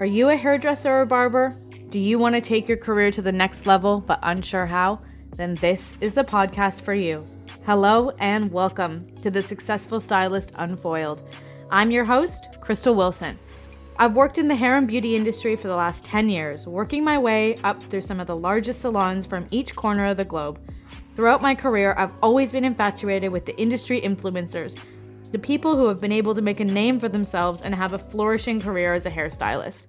Are you a hairdresser or barber? Do you want to take your career to the next level but unsure how? Then this is the podcast for you. Hello and welcome to the Successful Stylist Unfoiled. I'm your host, Crystal Wilson. I've worked in the hair and beauty industry for the last 10 years, working my way up through some of the largest salons from each corner of the globe. Throughout my career, I've always been infatuated with the industry influencers, the people who have been able to make a name for themselves and have a flourishing career as a hairstylist.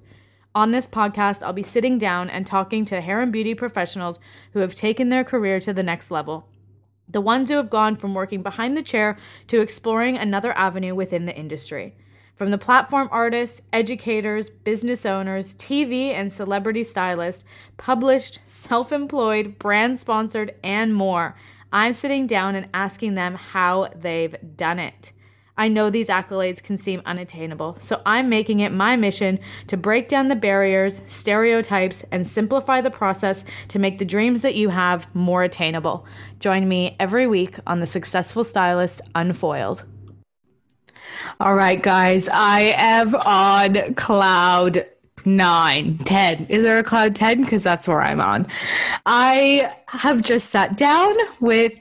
On this podcast, I'll be sitting down and talking to hair and beauty professionals who have taken their career to the next level. The ones who have gone from working behind the chair to exploring another avenue within the industry. From the platform artists, educators, business owners, TV and celebrity stylists, published, self employed, brand sponsored, and more, I'm sitting down and asking them how they've done it. I know these accolades can seem unattainable, so I'm making it my mission to break down the barriers, stereotypes, and simplify the process to make the dreams that you have more attainable. Join me every week on The Successful Stylist Unfoiled. All right, guys, I am on cloud nine, 10. Is there a cloud 10? Because that's where I'm on. I have just sat down with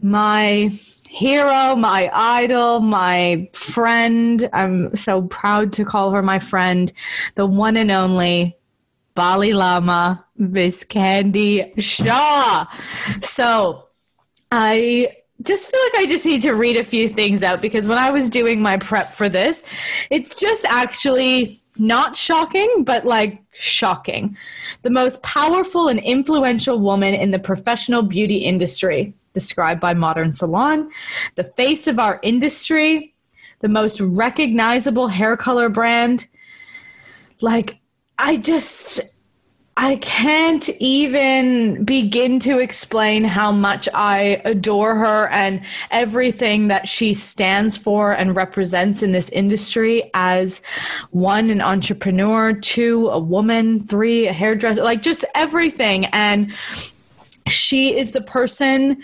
my hero, my idol, my friend. I'm so proud to call her my friend, the one and only Balay Lama, Miss Candy Shaw. So I just feel like I just need to read a few things out because when I was doing my prep for this, it's just actually not shocking, but like shocking. The most powerful and influential woman in the professional beauty industry, described by Modern Salon, the face of our industry, the most recognizable hair color brand. Like, I just I can't even begin to explain how much I adore her and everything that she stands for and represents in this industry as one, an entrepreneur, two, a woman, three, a hairdresser, like just everything. And she is the person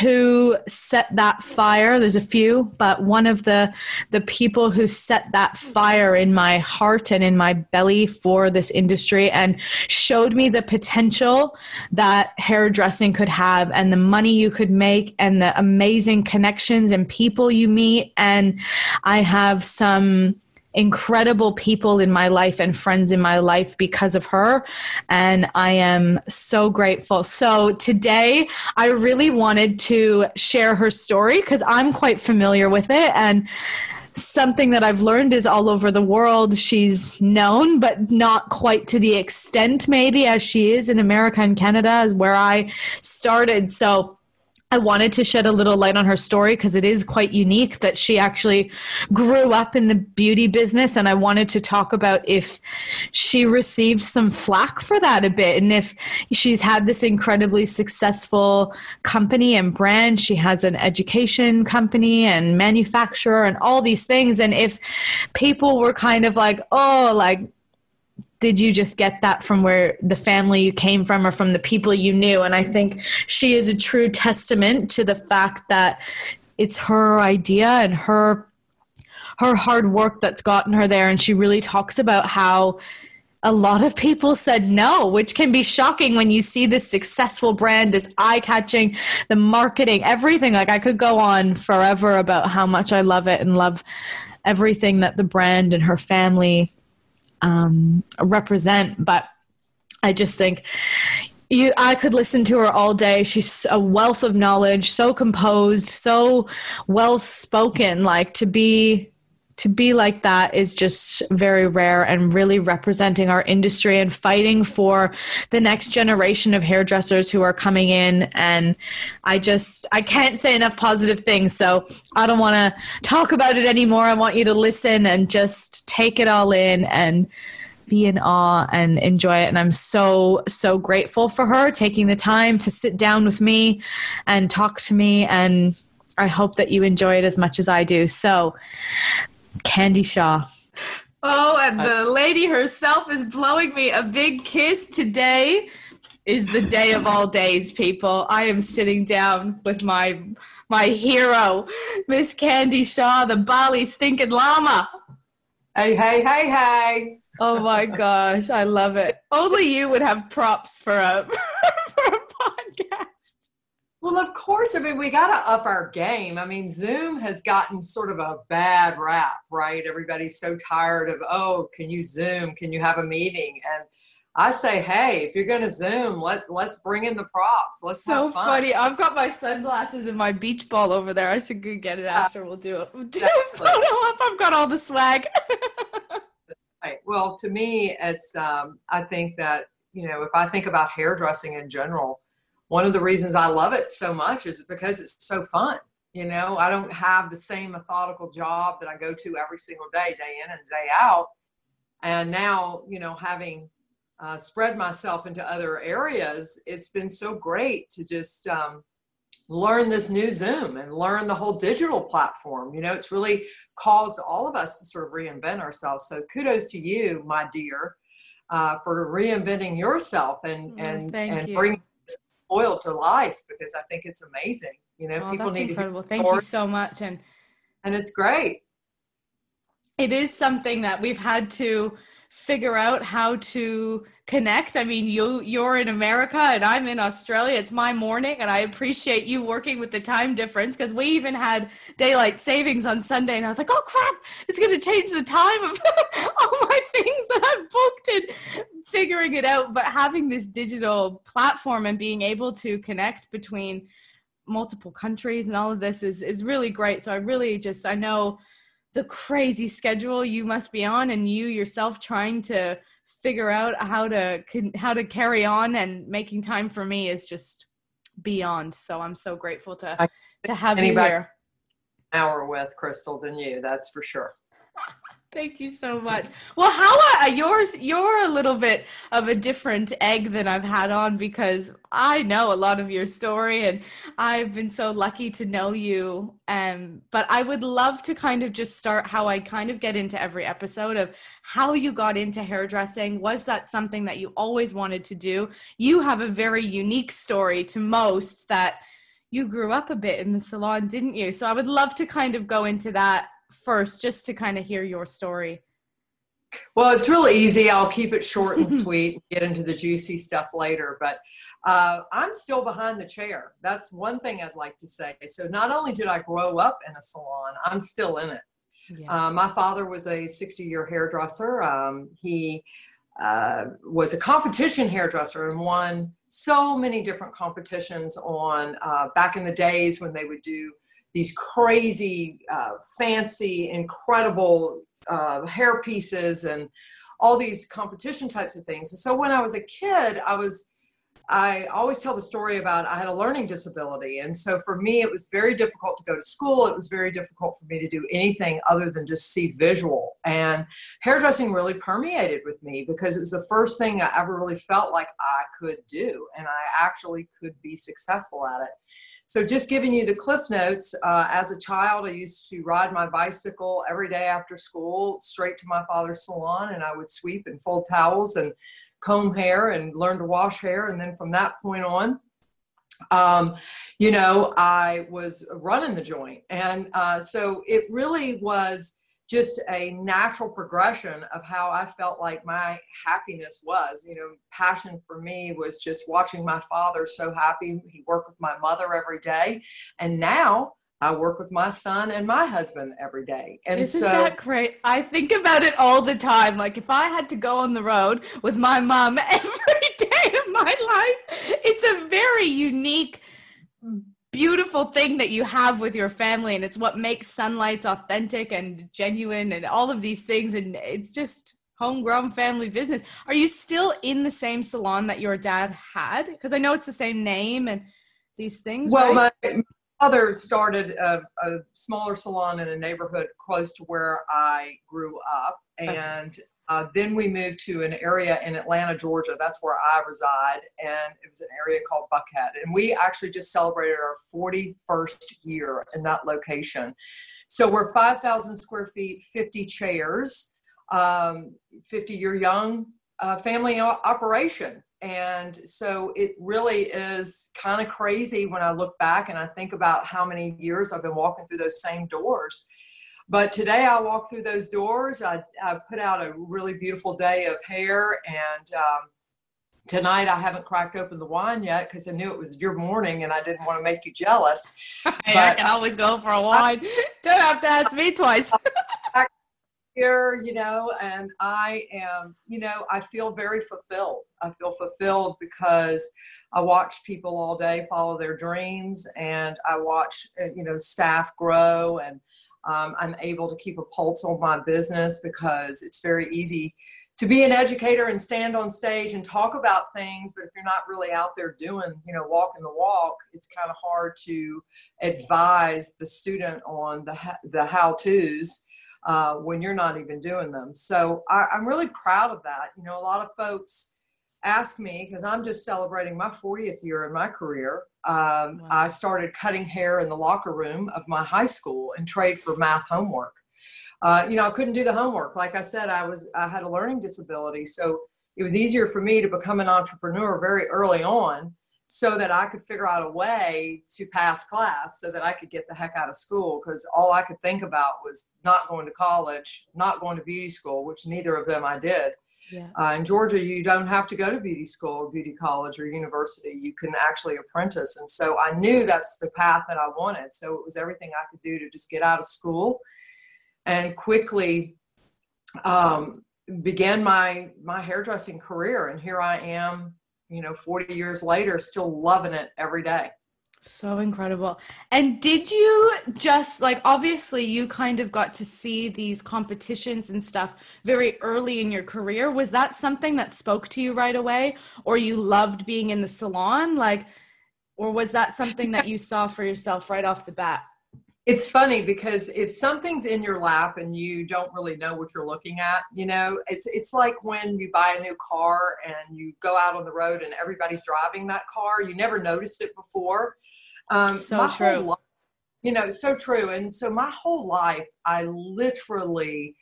who set that fire. There's a few but one of the the people who set that fire in my heart and in my belly for this industry and showed me the potential that hairdressing could have and the money you could make and the amazing connections and people you meet. And i have some incredible people in my life and friends in my life because of her. And I am so grateful. So today, I really wanted to share her story because I'm quite familiar with it. And something that I've learned is all over the world she's known, but not quite to the extent maybe as she is in America and Canada, is where I started. So I wanted to shed a little light on her story because it is quite unique that she actually grew up in the beauty business. And I wanted to talk about if she received some flack for that a bit and if she's had this incredibly successful company and brand. She has an education company and manufacturer and all these things. And if people were kind of like, oh, like, did you just get that from where the family you came from or from the people you knew? And I think she is a true testament to the fact that it's her idea and her her hard work that's gotten her there and she really talks about how a lot of people said no, which can be shocking when you see this successful brand, this eye catching, the marketing, everything. Like I could go on forever about how much I love it and love everything that the brand and her family um, represent. But I just think you, I could listen to her all day. She's a wealth of knowledge, so composed, so well spoken. Like to be to be like that is just very rare and really representing our industry and fighting for the next generation of hairdressers who are coming in and i just i can't say enough positive things so i don't want to talk about it anymore i want you to listen and just take it all in and be in awe and enjoy it. And I'm so, so grateful for her taking the time to sit down with me and talk to me. And I hope that you enjoy it as much as I do. So, Candy Shaw. Oh, and the lady herself is blowing me a big kiss. Today is the day of all days, people. I am sitting down with my my hero, Miss Candy Shaw, the Balay stinking llama. Hey, hey, hey, hey. oh my gosh, I love it. Only you would have props for a for a podcast. Well, of course. I mean, we got to up our game. I mean, Zoom has gotten sort of a bad rap, right? Everybody's so tired of, oh, can you Zoom? Can you have a meeting? And I say, hey, if you're going to Zoom, let let's bring in the props. Let's so have fun. So funny. I've got my sunglasses and my beach ball over there. I should go get it after. We'll do it. We'll do exactly. a photo up. I've got all the swag. right. Well, to me, it's. Um, I think that you know, if I think about hairdressing in general, one of the reasons I love it so much is because it's so fun. You know, I don't have the same methodical job that I go to every single day, day in and day out. And now, you know, having uh, spread myself into other areas, it's been so great to just um, learn this new Zoom and learn the whole digital platform. You know, it's really caused all of us to sort of reinvent ourselves. So kudos to you, my dear, uh, for reinventing yourself and Mm, and thank and you. bringing oil to life because I think it's amazing. You know, Oh, people that's need incredible. to Thank you so much. And and it's great. it is something that we've had to figure out how to connect. I mean, you you're in America and I'm in Australia. It's my morning and I appreciate you working with the time difference because we even had daylight savings on Sunday and I was like, "Oh crap, it's going to change the time of all my things that I've booked and figuring it out." But having this digital platform and being able to connect between multiple countries and all of this is is really great. So I really just I know the crazy schedule you must be on and you yourself trying to figure out how to how to carry on and making time for me is just beyond so i'm so grateful to to have you here Hour with Crystal than you, that's for sure. Thank you so much. Well, how are yours? You're a little bit of a different egg than I've had on because I know a lot of your story and I've been so lucky to know you. Um, but I would love to kind of just start how I kind of get into every episode of how you got into hairdressing. Was that something that you always wanted to do? You have a very unique story to most that you grew up a bit in the salon, didn't you? So I would love to kind of go into that first just to kind of hear your story. Well, it's really easy. I'll keep it short and sweet and get into the juicy stuff later. But uh, I'm still behind the chair. That's one thing I'd like to say. So, not only did I grow up in a salon, I'm still in it. Yeah. Uh, my father was a 60 year hairdresser. Um, he uh, was a competition hairdresser and won so many different competitions on uh, back in the days when they would do these crazy, uh, fancy, incredible uh, hair pieces and all these competition types of things. And so when I was a kid, I was I always tell the story about I had a learning disability. And so for me, it was very difficult to go to school. It was very difficult for me to do anything other than just see visual. And hairdressing really permeated with me because it was the first thing I ever really felt like I could do. And I actually could be successful at it. So, just giving you the cliff notes, uh, as a child, I used to ride my bicycle every day after school straight to my father's salon, and I would sweep and fold towels and comb hair and learn to wash hair. And then from that point on, um, you know, I was running the joint. And uh, so it really was just a natural progression of how I felt like my happiness was. You know, passion for me was just watching my father so happy. He worked with my mother every day. And now I work with my son and my husband every day. And Isn't so that great? I think about it all the time. Like if I had to go on the road with my mom every day of my life, it's a very unique, beautiful thing that you have with your family, and it's what makes Sunlights authentic and genuine, and all of these things. And it's just homegrown family business. Are you still in the same salon that your dad had? Because I know it's the same name and these things. Well, right? my father started a, a smaller salon in a neighborhood close to where I grew up, and uh, then we moved to an area in Atlanta, Georgia. That's where I reside, and it was an area called Buckhead. And we actually just celebrated our 41st year in that location. So we're 5,000 square feet, 50 chairs, um, 50 year young uh, family operation. And so it really is kind of crazy when I look back and I think about how many years I've been walking through those same doors. But today I walked through those doors. I, I put out a really beautiful day of hair and um, tonight I haven't cracked open the wine yet because I knew it was your morning and I didn't want to make you jealous. Hey, I can always go for a wine. I, Don't have to ask me twice. here, you know, and I am, you know, I feel very fulfilled. I feel fulfilled because I watch people all day follow their dreams and I watch, uh, you know, staff grow and um, I'm able to keep a pulse on my business because it's very easy to be an educator and stand on stage and talk about things but if you're not really out there doing you know walking the walk it's kind of hard to advise the student on the the how to's uh, when you're not even doing them. So I, i'm really proud of that. You know a lot of folks ask me because i'm just celebrating my 40th year in my career um, wow. i started cutting hair in the locker room of my high school and trade for math homework uh, you know, I couldn't do the homework. Like I said, I was I had a learning disability, so it was easier for me to become an entrepreneur very early on, so that I could figure out a way to pass class, so that I could get the heck out of school. Because all I could think about was not going to college, not going to beauty school, which neither of them I did. Yeah. Uh, in Georgia, you don't have to go to beauty school, beauty college, or university. You can actually apprentice. And so I knew that's the path that I wanted. So it was everything I could do to just get out of school and quickly um, began my my hairdressing career and here i am you know 40 years later still loving it every day so incredible. And did you just like obviously you kind of got to see these competitions and stuff very early in your career. Was that something that spoke to you right away? Or you loved being in the salon? Like or was that something that you saw for yourself right off the bat? It's funny because if something's in your lap and you don't really know what you're looking at you know it's it's like when you buy a new car and you go out on the road and everybody's driving that car. You never noticed it before um so true. life, you know so true. And so my whole life i literally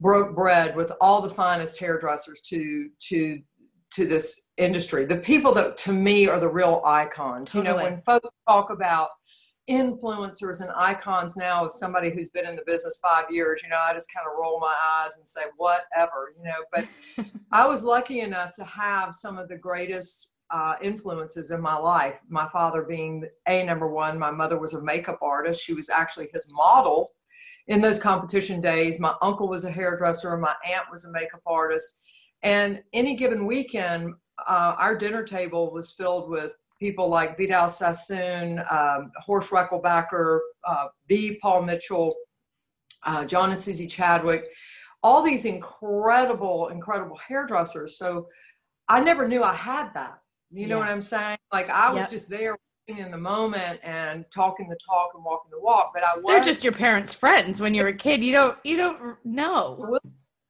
broke bread with all the finest hairdressers to to to this industry. The people that to me are the real icons. Totally. you know when folks talk about influencers and icons now of somebody who's been in the business five years you know i just kind of roll my eyes and say whatever you know but i was lucky enough to have some of the greatest uh, influences in my life. My father being a number one my mother was a makeup artist. She was actually his model in those competition days. My uncle was a hairdresser. My aunt was a makeup artist. And any given weekend uh, our dinner table was filled with people like Vidal Sassoon, um, Horst Rechelbacher, uh, Paul Mitchell, uh, John and Susie Chadwick, all these incredible, incredible hairdressers. So I never knew I had that. You know yeah. what I'm saying? Like I was yep. just there in the moment and talking the talk and walking the walk. But I was They're just your parents' friends when you're a kid. You don't you don't know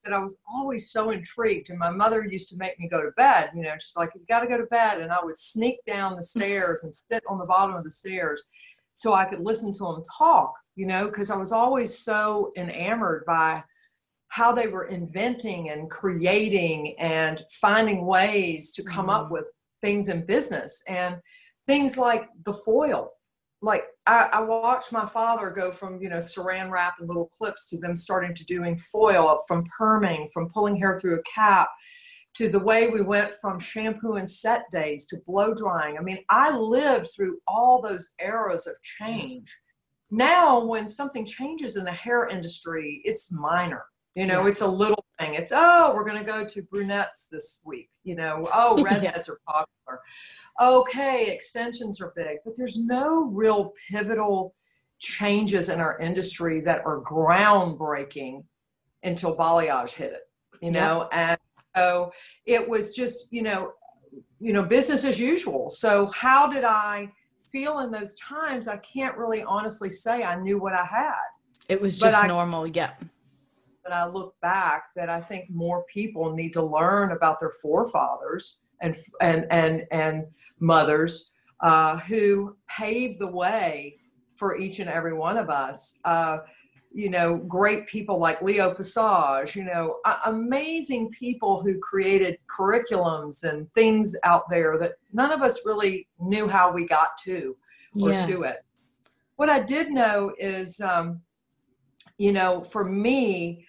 that I was always so intrigued. And my mother used to make me go to bed. You know, she's like, "You got to go to bed," and I would sneak down the stairs and sit on the bottom of the stairs so I could listen to them talk. You know, because I was always so enamored by how they were inventing and creating and finding ways to come mm-hmm. up with things in business and things like the foil. Like I, I, watched my father go from you know saran wrap and little clips to them starting to doing foil from perming from pulling hair through a cap to the way we went from shampoo and set days to blow drying. I mean i lived through all those eras of change. Now when something changes in the hair industry it's minor you know yeah. it's a little thing it's oh we're going to go to brunettes this week you know oh redheads yeah. are popular okay, extensions are big, but there's no real pivotal changes in our industry that are groundbreaking until balayage hit it, you know, and so it was just, you know, you know, business as usual. So how did I feel in those times? I can't really honestly say I knew what I had. It was just I, normal, yeah. But I look back that I think more people need to learn about their forefathers and and and and mothers uh, who paved the way for each and every one of us. Uh, you know, great people like Leo Passage, you know, amazing people who created curriculums and things out there that none of us really knew how we got to or yeah. to it. What I did know is um, you know, for me,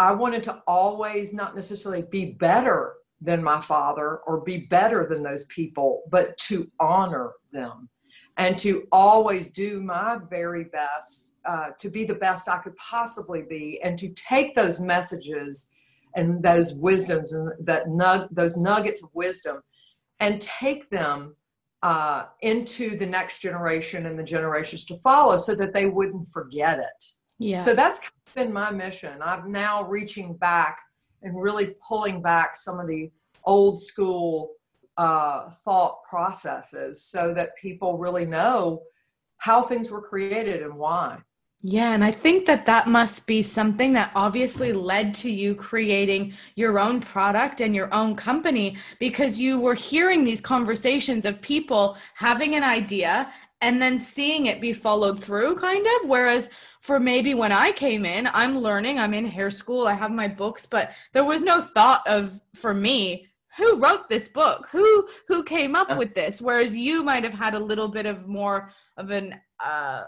I wanted to always not necessarily be better than my father or be better than those people, but to honor them and to always do my very best uh, to be the best I could possibly be and to take those messages and those wisdoms and that nug- those nuggets of wisdom and take them uh, into the next generation and the generations to follow so that they wouldn't forget it. Yeah. So that's been my mission. I'm now reaching back and really pulling back some of the old school uh, thought processes so that people really know how things were created and why. Yeah, and I think that that must be something that obviously led to you creating your own product and your own company because you were hearing these conversations of people having an idea and then seeing it be followed through, kind of. Whereas for maybe when I came in, I'm learning, I'm in hair school, I have my books, but there was no thought of, for me, who wrote this book? Who who came up with this? Whereas you might have had a little bit of more of an uh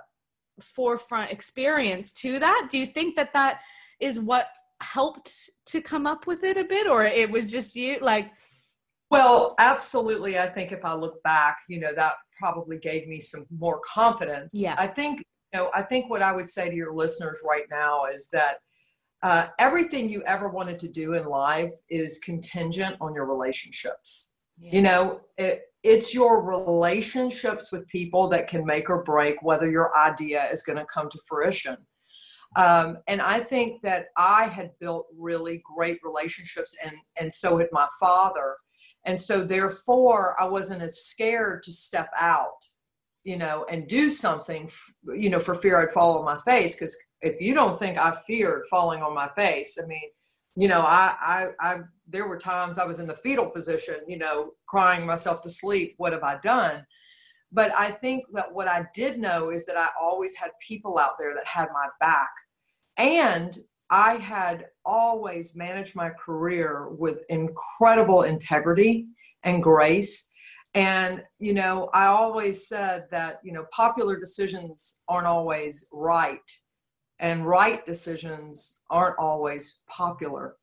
forefront experience to that. Do you think that that is what helped to come up with it a bit or it was just you like? Well absolutely i think if i look back you know that probably gave me some more confidence. Yeah. I think you know i think what i would say to your listeners right now is that uh, everything you ever wanted to do in life is contingent on your relationships yeah. you know it, it's your relationships with people that can make or break whether your idea is going to come to fruition. Um, and I think that I had built really great relationships, and and so had my father, and so therefore I wasn't as scared to step out, you know, and do something, you know, for fear I'd fall on my face. Because if you don't think I feared falling on my face, I mean, you know, I, I, I, there were times I was in the fetal position, you know, crying myself to sleep. What have I done? But I think that what I did know is that I always had people out there that had my back. And I had always managed my career with incredible integrity and grace. And, you know, I always said that, you know, popular decisions aren't always right and right decisions aren't always popular.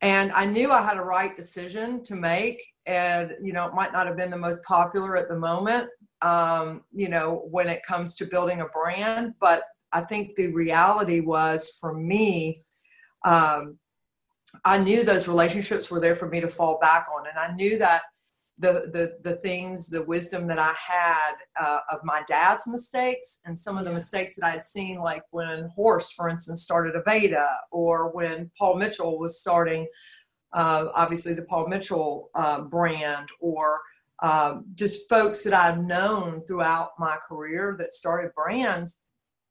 And I knew I had a right decision to make, and you know, it might not have been the most popular at the moment, um, you know, when it comes to building a brand. But I think the reality was for me, um, I knew those relationships were there for me to fall back on, and I knew that the the the things the wisdom that i had uh, of my dad's mistakes and some of the mistakes that i had seen like when Horst for instance started aveda or when paul mitchell was starting uh, obviously the paul mitchell uh, brand or um, just folks that i've known throughout my career that started brands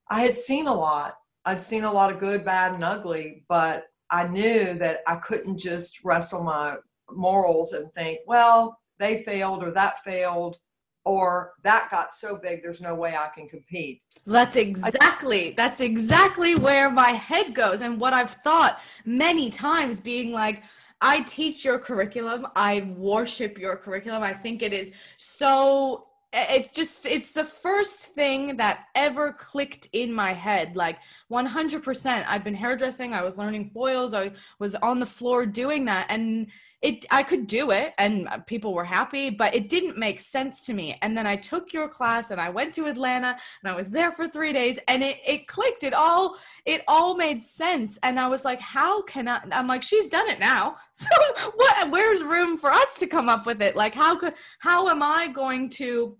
i had seen a lot. I'd seen a lot of good bad and ugly but i knew that i couldn't just rest on my morals and think well they failed or that failed or that got so big there's no way I can compete. That's exactly that's exactly where my head goes and what I've thought many times being like I teach your curriculum, I worship your curriculum. I think it is so it's just it's the first thing that ever clicked in my head like 100% i've been hairdressing i was learning foils i was on the floor doing that and it I could do it and people were happy, but it didn't make sense to me. And then I took your class and I went to Atlanta and I was there for 3 days and it it clicked. It all it all made sense and I was like, how can I I'm like she's done it now. So what where's room for us to come up with it? Like how could how am I going to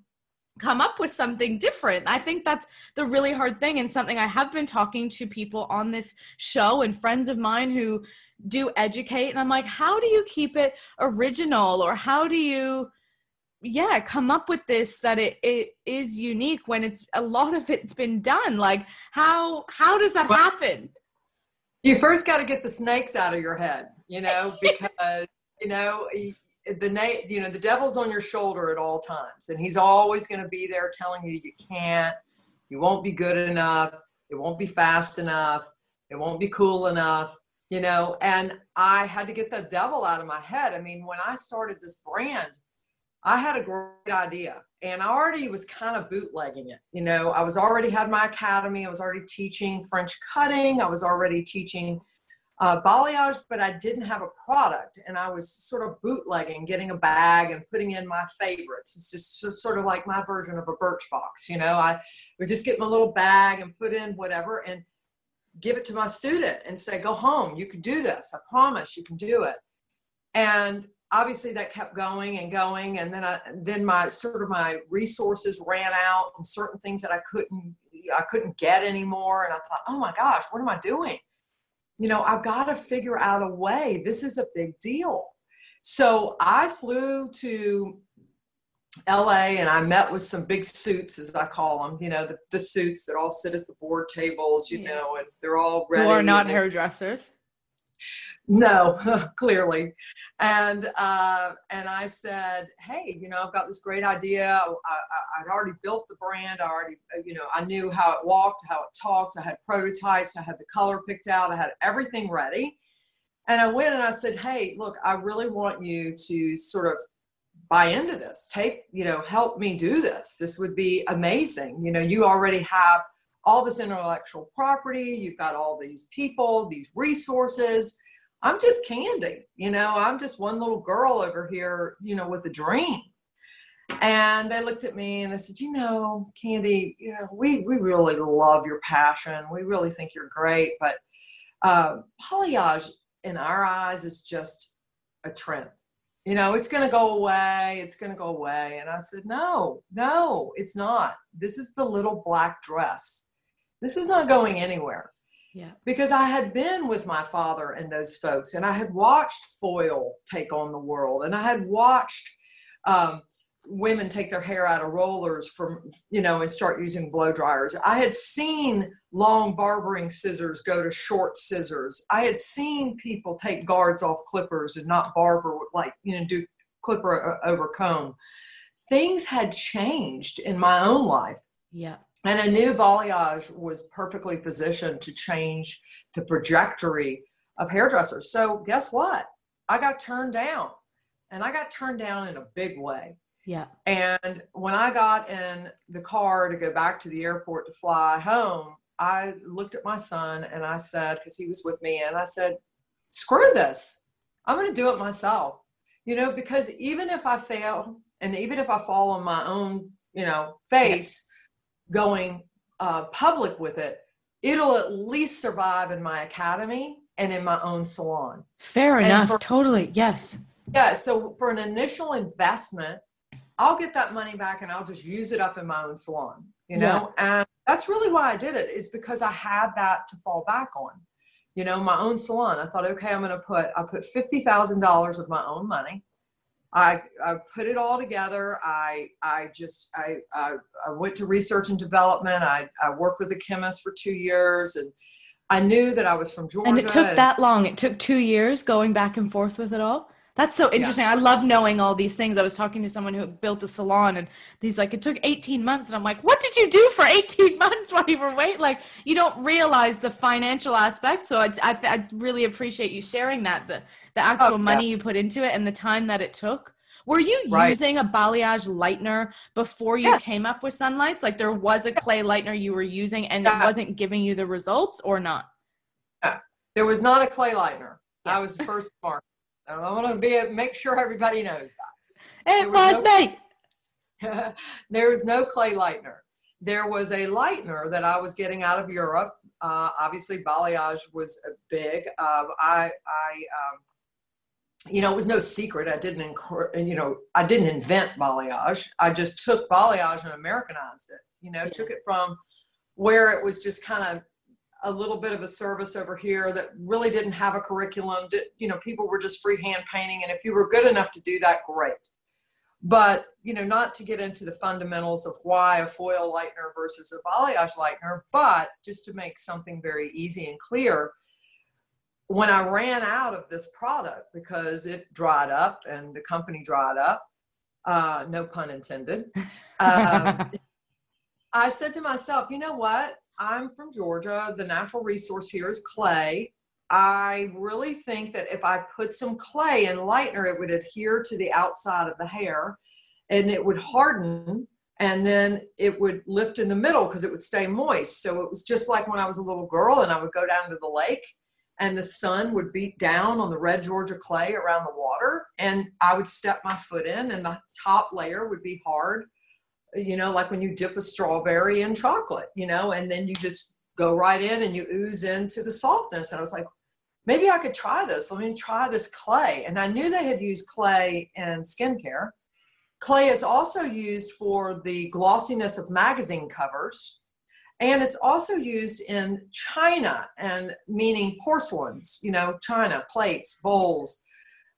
come up with something different. I think that's the really hard thing and something I have been talking to people on this show and friends of mine who do educate and i'm like how do you keep it original? Or how do you yeah come up with this that it, it is unique when it's a lot of it's been done? Like how how does that well, happen? you first got to get the snakes out of your head you know because you know the na- you know the devil's on your shoulder at all times and he's always going to be there telling you you can't you won't be good enough it won't be fast enough it won't be cool enough you know and i had to get the devil out of my head i mean when i started this brand I had a great idea and I already was kind of bootlegging it. You know, I was already had my academy. I was already teaching French cutting. I was already teaching uh, balayage, but I didn't have a product, and I was sort of bootlegging, getting a bag and putting in my favorites. It's just, just sort of like my version of a Birchbox. You know, I would just get my little bag and put in whatever and give it to my student and say, "Go home. You can do this. I promise you can do it." And obviously that kept going and going and then I then my sort of my resources ran out and certain things that I couldn't I couldn't get anymore and I thought oh my gosh what am I doing you know I've got to figure out a way this is a big deal so I flew to LA and I met with some big suits as I call them you know the, the suits that all sit at the board tables you yeah. know and they're all ready who are not hairdressers? No clearly. And uh, and i said hey you know i've got this great idea. I, would already built the brand. I already uh, you know i knew how it walked how it talked. I had prototypes. I had the color picked out. I had everything ready. And i went and i said hey look i really want you to sort of buy into this take you know help me do this this would be amazing you know you already have all this intellectual property you've got all these people these resources I'm just Candy, you know, I'm just one little girl over here, you know, with a dream. And they looked at me and they said, you know, Candy, you know, we, we really love your passion. We really think you're great. But uh, balayage in our eyes is just a trend. You know, it's going to go away. It's going to go away. And I said, no, no, it's not. This is the little black dress. This is not going anywhere. Yeah. Because I had been with my father and those folks, and I had watched foil take on the world, and I had watched um, women take their hair out of rollers from, you know, and start using blow dryers. I had seen long barbering scissors go to short scissors. I had seen people take guards off clippers and not barber, like, you know, do clipper over comb. Things had changed in my own life. Yeah and I knew balayage was perfectly positioned to change the trajectory of hairdressers. So guess what? I got turned down, and I got turned down in a big way. Yeah. And when I got in the car to go back to the airport to fly home, I looked at my son and I said, because he was with me, and I said, screw this. I'm going to do it myself. You know, because even if I fail and even if I fall on my own, you know, face, going uh, public with it, it'll at least survive in my academy and in my own salon. Fair and enough. For, totally. Yes. Yeah. So for an initial investment, I'll get that money back and I'll just use it up in my own salon, you know? Yeah. And that's really why I did it is because I had that to fall back on. You know, my own salon. I thought, okay, I'm going to put, I put $50,000 of my own money I, I put it all together. I, I just, I, I, I, went to research and development. I, I worked with a chemist for two years and I knew that I was from Georgia. And it took that long. It took two years going back and forth with it all. That's so interesting. Yeah. I love knowing all these things. I was talking to someone who built a salon and he's like, it took 18 months. And I'm like, what did you do for 18 months while you were waiting? Like, you don't realize the financial aspect. So I, I, I really appreciate you sharing that, the, the oh, actual oh, money you put into it and the time that it took. Were you right. using a balayage lightener before you yeah. came up with sunlights? Like there was a clay lightener you were using and yeah. it wasn't giving you the results or not? Yeah. There was not a clay lightener. I was the first smart. I want to be a, make sure everybody knows that. It was, was no, me. there was no clay lightener. There was a lightener that I was getting out of Europe. Uh, obviously, balayage was big. Uh, I, I, um, you know, it was no secret. I didn't, you know, I didn't invent balayage. I just took balayage and Americanized it. You know, yeah. took it from where it was just kind of a little bit of a service over here that really didn't have a curriculum. You know, people were just freehand painting, and if you were good enough to do that, great. But you know, not to get into the fundamentals of why a foil lightener versus a balayage lightener, but just to make something very easy and clear. When I ran out of this product because it dried up and the company dried up, uh, no pun intended. Um, I said to myself, you know what? I'm from Georgia. The natural resource here is clay. I really think that if I put some clay in lightener, it would adhere to the outside of the hair and it would harden and then it would lift in the middle because it would stay moist. So it was just like when I was a little girl and I would go down to the lake and the sun would beat down on the red Georgia clay around the water and I would step my foot in and the top layer would be hard, you know, like when you dip a strawberry in chocolate, you know, and then you just go right in and you ooze into the softness. And I was like, maybe I could try this. Let me try this clay. And I knew they had used clay in skincare Clay is also used for the glossiness of magazine covers. And it's also used in china and meaning porcelains, you know, china, plates, bowls,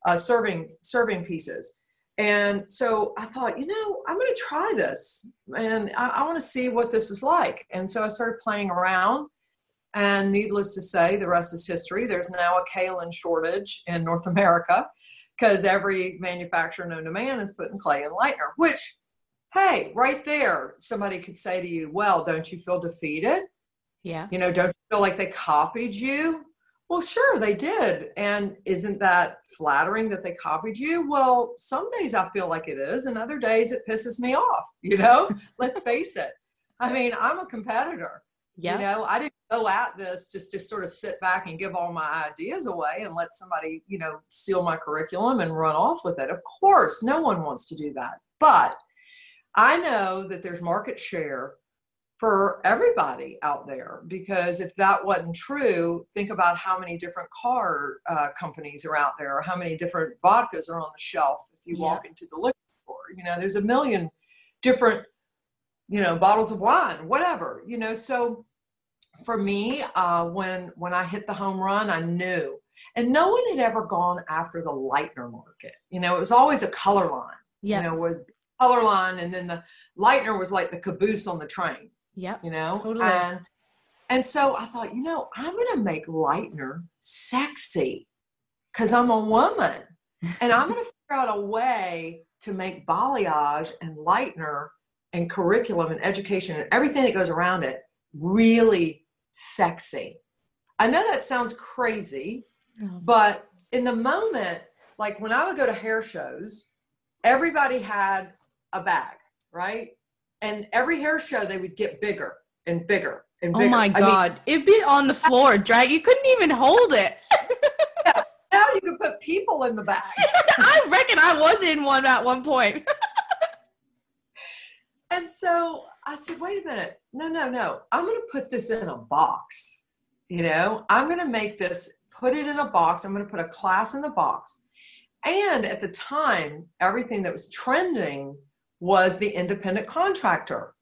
uh, serving serving pieces. And so I thought, you know, I'm going to try this and I, I want to see what this is like. And so I started playing around. And needless to say, the rest is history. There's now a kaolin shortage in North America because every manufacturer known to man is putting clay and lightener, which, hey, right there, somebody could say to you, well, don't you feel defeated? Yeah. You know, don't you feel like they copied you? Well, sure, they did. And isn't that flattering that they copied you? Well, some days I feel like it is, and other days it pisses me off, you know? Let's face it. I mean, I'm a competitor. Yeah. You know, I didn't go at this just to sort of sit back and give all my ideas away and let somebody, you know, steal my curriculum and run off with it. Of course, no one wants to do that. But I know that there's market share for everybody out there because if that wasn't true, think about how many different car uh, companies are out there, or how many different vodkas are on the shelf if you yeah. walk into the liquor store. You know, there's a million different you know bottles of wine whatever you know so for me uh, when when i hit the home run i knew and no one had ever gone after the lightener market you know it was always a color line yeah. you know was color line and then the lightener was like the caboose on the train yeah you know totally. and and so i thought you know i'm gonna make lightener sexy because i'm a woman and i'm gonna figure out a way to make balayage and lightener and curriculum and education and everything that goes around it really sexy. I know that sounds crazy, oh. but in the moment, like when I would go to hair shows, everybody had a bag, right? And every hair show, they would get bigger and bigger and oh bigger. Oh my God. I mean, It'd be on the floor, drag. You couldn't even hold it. yeah. Now you can put people in the bag. I reckon I was in one at one point. And so I said, wait a minute. No, no, no. I'm going to put this in a box. You know, I'm going to make this, put it in a box. I'm going to put a class in the box. And at the time, everything that was trending was the independent contractor.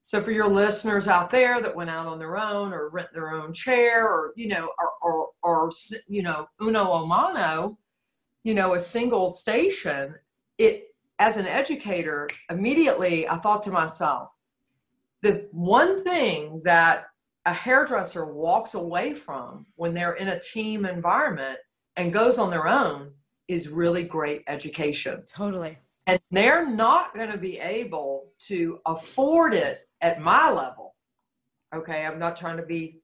So for your listeners out there that went out on their own or rent their own chair or, you know, or, or, or you know, uno o mano, you know, a single station, it as an educator, immediately I thought to myself, the one thing that a hairdresser walks away from when they're in a team environment and goes on their own is really great education. Totally. And they're not going to be able to afford it at my level. Okay, I'm not trying to be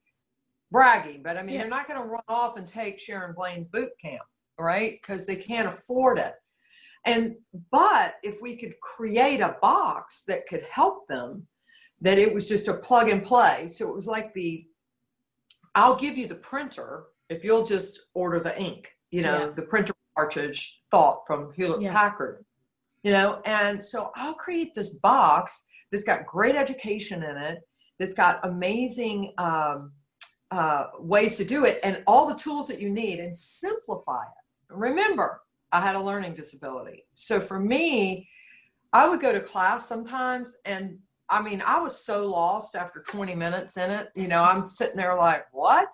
bragging, but I mean, yeah. they're not going to run off and take Sharon Blain's boot camp, right? Because they can't afford it. And but if we could create a box that could help them, that it was just a plug and play. So it was like the I'll give you the printer if you'll just order the ink, you know, yeah. the printer cartridge thought from Hewlett yeah. Packard. You know, and so I'll create this box that's got great education in it, that's got amazing um, uh, ways to do it, and all the tools that you need, and simplify it. Remember, I had a learning disability. So for me, I would go to class sometimes and I mean, I was so lost after 20 minutes in it. You know, I'm sitting there like, what?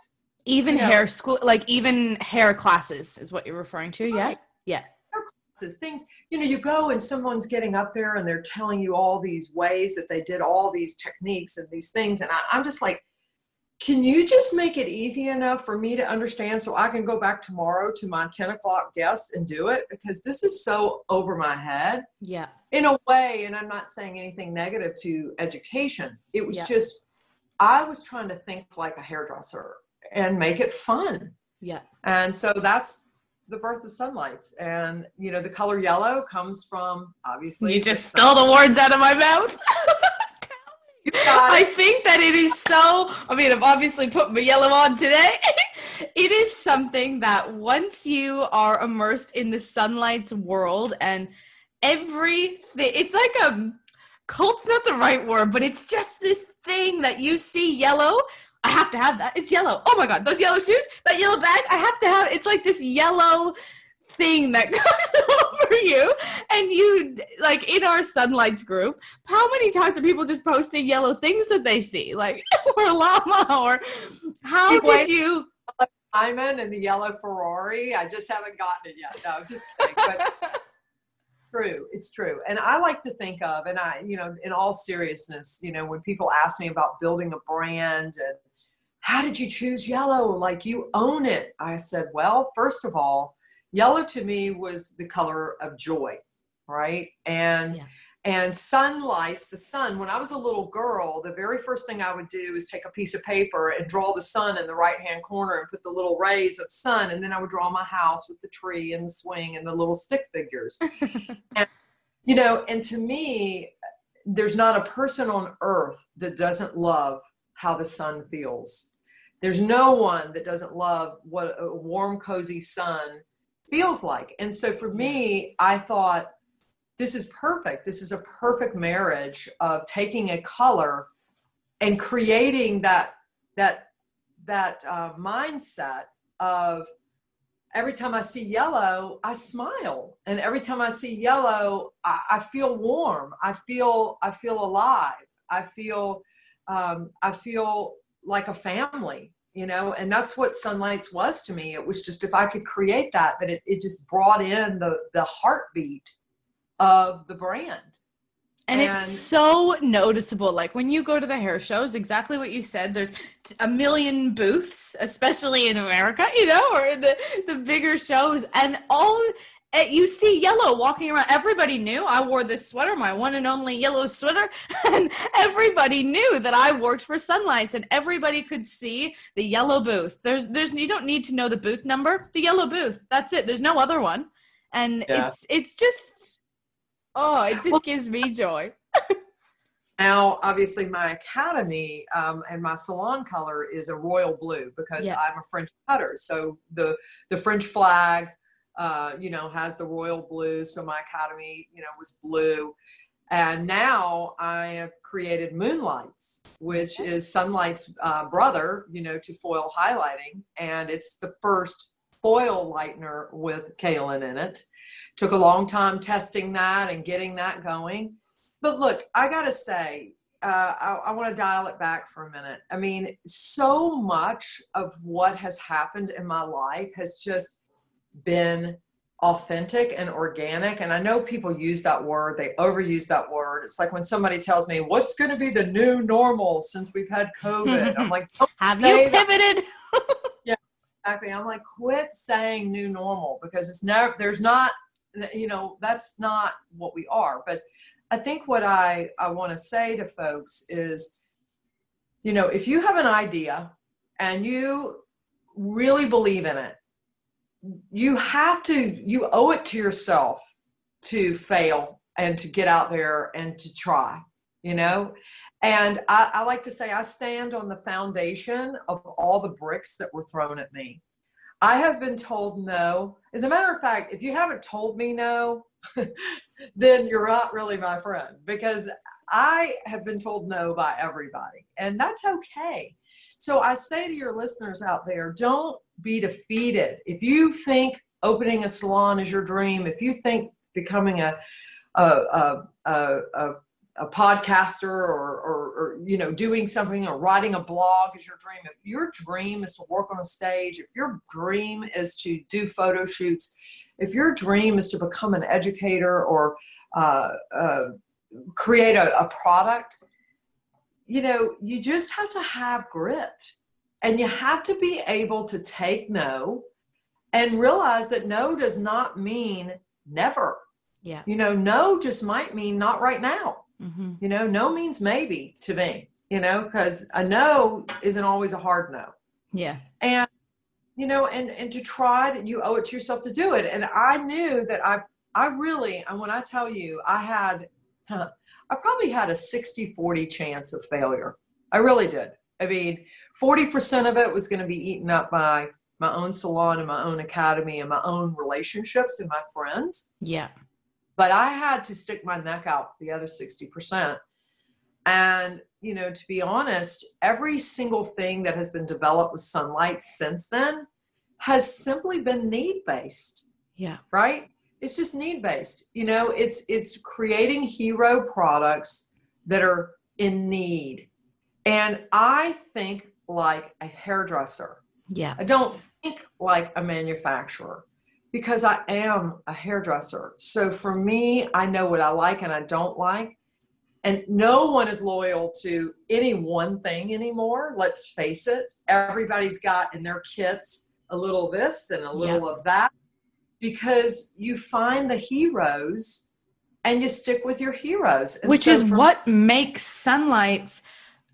Even you hair school, like even hair classes is what you're referring to. Right. Yeah. Yeah. Things, you know, you go and someone's getting up there and they're telling you all these ways that they did all these techniques and these things. And I, I'm just like, can you just make it easy enough for me to understand so I can go back tomorrow to my 10 o'clock guest and do it? Because this is so over my head. Yeah. In a way, and I'm not saying anything negative to education. It was yeah. just, I was trying to think like a hairdresser and make it fun. Yeah. And so that's the birth of sunlights and you know the color yellow comes from obviously you just stole the words out of my mouth I think that it is so. I mean, I've obviously put my yellow on today. it is something that once you are immersed in the sunlight's world and everything, it's like a cult's not the right word, but it's just this thing that you see yellow. I have to have that. It's yellow. Oh my god, those yellow shoes, that yellow bag. I have to have. It's like this yellow thing that comes over you and you like in our sunlights group how many times are people just posting yellow things that they see like or llama or how did you diamond and the yellow ferrari i just haven't gotten it yet no just kidding but true it's true and i like to think of and i you know in all seriousness you know when people ask me about building a brand and how did you choose yellow like you own it i said well first of all Yellow to me was the color of joy, right? And yeah. and sunlights, the sun. When I was a little girl, the very first thing I would do is take a piece of paper and draw the sun in the right hand corner and put the little rays of sun, and then I would draw my house with the tree and the swing and the little stick figures. and, you know, and to me, there's not a person on earth that doesn't love how the sun feels. There's no one that doesn't love what a warm, cozy sun feels like. And so for me, I thought this is perfect. This is a perfect marriage of taking a color and creating that that that uh, mindset of every time I see yellow, I smile, and every time I see yellow, I, I feel warm. I feel I feel alive. I feel um, I feel like a family you know and that's what sunlights was to me. It was just if i could create that that it, it just brought in the the heartbeat of the brand. And, and, it's so noticeable. Like when you go to the hair shows exactly what you said there's a million booths especially in america you know or the the bigger shows. And all you see yellow walking around. Everybody knew I wore this sweater, my one and only yellow sweater, and everybody knew that I worked for Sunlights, and everybody could see the yellow booth. There's, there's, you don't need to know the booth number. The yellow booth. That's it. There's no other one, and yeah. it's, it's just, oh, it just well, gives me joy. now, obviously, my academy um, and my salon color is a royal blue because yeah. I'm a French cutter. So the the French flag uh, you know, has the royal blue. So my academy, you know, was blue. And now I have created Moonlights, which is Sunlight's uh, brother, you know, to foil highlighting. And it's the first foil lightener with kaolin in it. Took a long time testing that and getting that going. But look, I got to say, uh, I, I want to dial it back for a minute. I mean, so much of what has happened in my life has just been authentic and organic. And i know people use that word they overuse that word. It's like when somebody tells me what's going to be the new normal since we've had covid? I'm like have you pivoted? Yeah exactly. I'm like quit saying new normal because it's never there's not you know that's not what we are. But i think what i i want to say to folks is you know if you have an idea and you really believe in it you have to you owe it to yourself to fail and to get out there and to try you know? And I, I, like to say i stand on the foundation of all the bricks that were thrown at me. I have been told no. As a matter of fact if you haven't told me no then you're not really my friend because i have been told no by everybody and that's okay. So I say to your listeners out there, don't be defeated. If you think opening a salon is your dream, if you think becoming a a, a, a, a a podcaster or, or, or, you know doing something or writing a blog is your dream if your dream is to work on a stage if your dream is to do photo shoots if your dream is to become an educator or uh, uh, create a, a product you know, you just have to have grit and you have to be able to take no and realize that no does not mean never. Yeah. You know, no just might mean not right now. Mm-hmm. You know, no means maybe to me, you know, because a no isn't always a hard no. Yeah. And you know, and and to try to you owe it to yourself to do it. And I knew that I I really and when I tell you I had huh, I probably had a 60-40 chance of failure. I really did. I mean, 40% of it was going to be eaten up by my own salon and my own academy and my own relationships and my friends. Yeah. But I had to stick my neck out the other 60%. And, you know, to be honest, every single thing that has been developed with sunlight since then has simply been need based. Yeah. Right? It's just need based. You know, it's it's creating hero products that are in need. And I think like a hairdresser. Yeah. I don't think like a manufacturer because I am a hairdresser. So for me, I know what I like and I don't like. And no one is loyal to any one thing anymore. Let's face it. Everybody's got in their kits a little of this and a little of that because you find the heroes and you stick with your heroes. And Which so is what makes Sunlights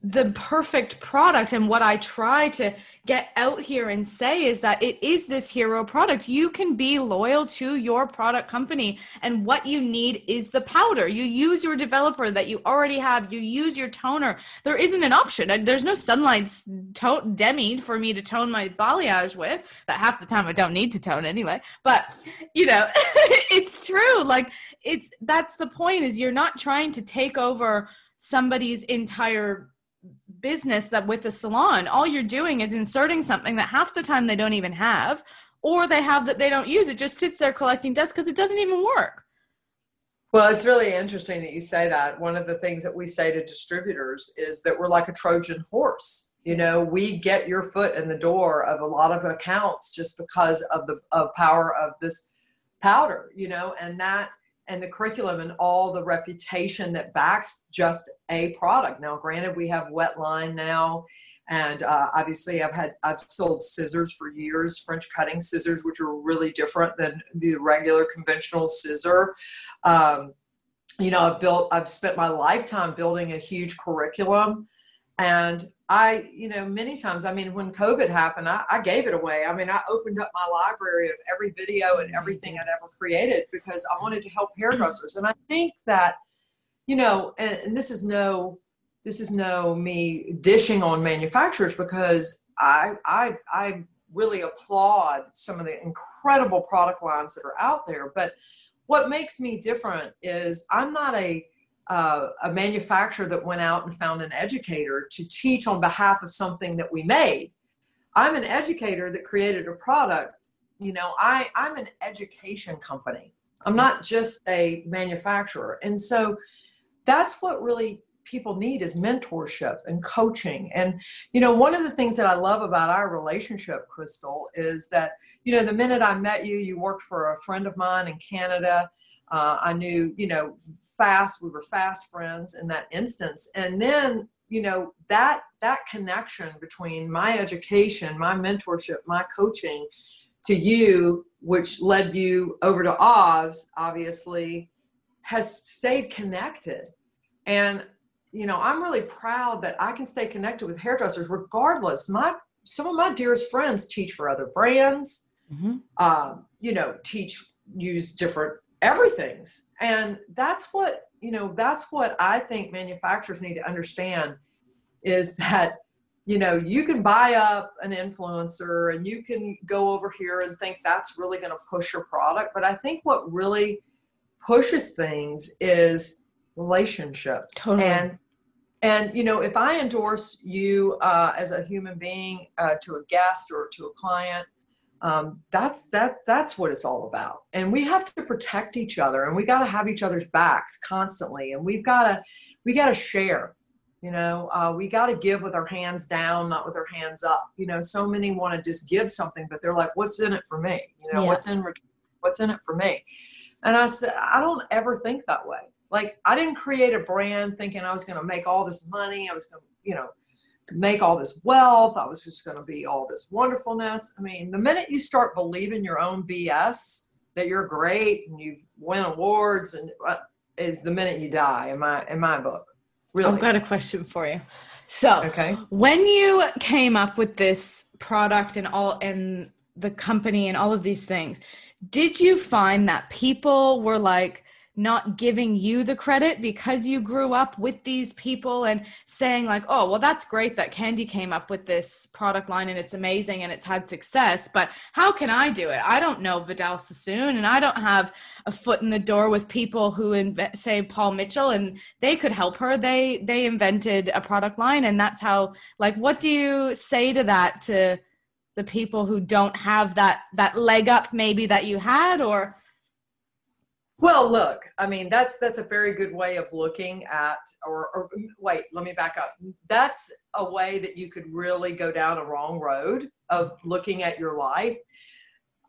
the perfect product and what I try to get out here and say is that it is this hero product. You can be loyal to your product company and what you need is the powder. You use your developer that you already have. You use your toner. There isn't an option. And There's no Sunlight's to- demi for me to tone my balayage with. That half the time I don't need to tone anyway. But, you know, it's true. Like it's that's the point is you're not trying to take over somebody's entire business that with a salon all you're doing is inserting something that half the time they don't even have or they have that they don't use it just sits there collecting dust because it doesn't even work Well, it's really interesting that you say that. One of the things that we say to distributors is that we're like a Trojan horse. You know, we get your foot in the door of a lot of accounts just because of the of power of this powder, you know, and that and the curriculum and all the reputation that backs just a product. Now, granted, we have Wetline now, and uh, obviously, I've had I've sold scissors for years, French cutting scissors, which are really different than the regular conventional scissor. Um, you know, I've built, I've spent my lifetime building a huge curriculum. And I, you know, many times, I mean, when COVID happened, I, I gave it away. I mean, I opened up my library of every video and mm-hmm. everything I'd ever created because I wanted to help hairdressers. And I think that, you know, and, and this is no, this is no me dishing on manufacturers because I, I, I really applaud some of the incredible product lines that are out there. But what makes me different is I'm not a uh, a manufacturer that went out and found an educator to teach on behalf of something that we made. I'm an educator that created a product. You know, I, I'm an education company. I'm not just a manufacturer. And so that's what really people need is mentorship and coaching. And, you know, one of the things that I love about our relationship, Crystal, is that, you know, the minute I met you, you worked for a friend of mine in Canada uh, I knew, you know, fast. We were fast friends in that instance, and then, you know, that that connection between my education, my mentorship, my coaching, to you, which led you over to Oz, obviously, has stayed connected, and you know, I'm really proud that I can stay connected with hairdressers regardless. My some of my dearest friends teach for other brands. mm-hmm. Um, you know, teach use different everything's. And that's what you know that's what i think manufacturers need to understand is that you know you can buy up an influencer and you can go over here and think that's really going to push your product. But i think what really pushes things is relationships. Totally. and and you know if i endorse you uh, as a human being uh, to a guest or to a client um, that's that that's what it's all about. And we have to protect each other and we got to have each other's backs constantly and we've got to we got to share you know? Uh, we got to give with our hands down not with our hands up. You know so many want to just give something but they're like what's in it for me? You know Yeah. what's in what's in it for me? And i said i don't ever think that way. Like i didn't create a brand thinking i was going to make all this money i was going to you know make all this wealth. I was just going to be all this wonderfulness. I mean, the minute you start believing your own BS that you're great and you've win awards and uh, is the minute you die in my in my book. Really, I've got a question for you. So, okay. when you came up with this product and all and the company and all of these things, did you find that people were like not giving you the credit because you grew up with these people and saying like oh well that's great that candy came up with this product line and it's amazing and it's had success but how can i do it? I don't know vidal sassoon and i don't have a foot in the door with people who invent say paul mitchell and they could help her. They they invented a product line and that's how like what do you say to that to the people who don't have that that leg up maybe that you had or well, look, I mean, that's that's a very good way of looking at, or, or, wait, let me back up. That's a way that you could really go down a wrong road of looking at your life.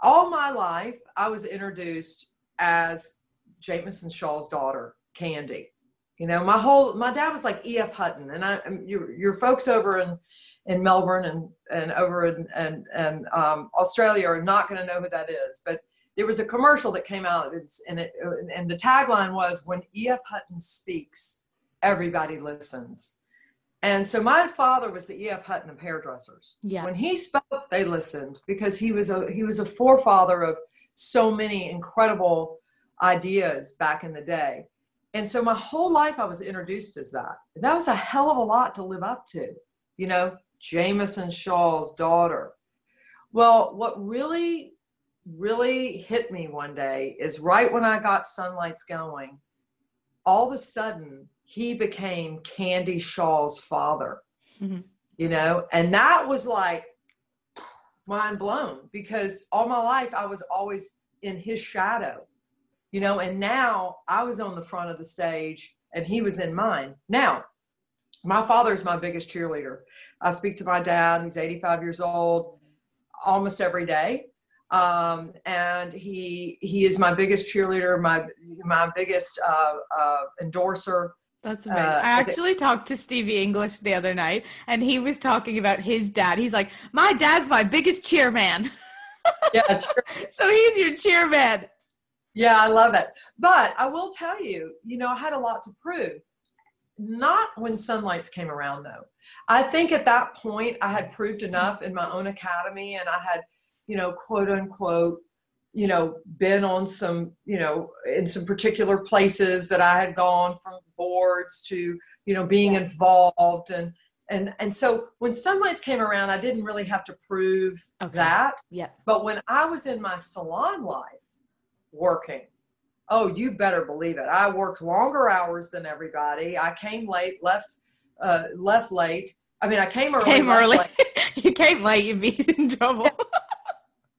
All my life, I was introduced as Jamison Shaw's daughter, Candy. You know, my whole my dad was like E.F. Hutton, and I your your folks over in in Melbourne and and over in and and um, Australia are not going to know who that is, but there was a commercial that came out and it uh, and the tagline was when ef hutton speaks everybody listens. And so my father was the ef hutton of hairdressers. Yeah. When he spoke they listened because he was a he was a forefather of so many incredible ideas back in the day. And so my whole life i was introduced as that. That was a hell of a lot to live up to you know? Jamison shaw's daughter. Well what really really hit me one day is right when I got Sunlights going, all of a sudden he became Candy Shaw's father. Mm-hmm. You know, and that was like mind blown because all my life I was always in his shadow. You know, and now I was on the front of the stage and he was in mine. Now, my father is my biggest cheerleader. I speak to my dad, he's 85 years old almost every day um, and he he is my biggest cheerleader, my my biggest uh, uh, endorser. That's amazing. Uh, I actually talked to Stevie English the other night, and he was talking about his dad. He's like, "My dad's my biggest cheerman." yeah, so he's your cheerman. Yeah, I love it. But I will tell you, you know, I had a lot to prove. Not when Sunlights came around, though. I think at that point I had proved enough in my own academy, and I had you know, quote unquote, you know, been on some, you know, in some particular places that I had gone from boards to, you know, being involved and and and so when sunlights came around, I didn't really have to prove okay. that. Yeah. But when I was in my salon life working, oh, you better believe it. I worked longer hours than everybody. I came late, left uh, left late. I mean, I came early. Came early. you came late, you'd be in trouble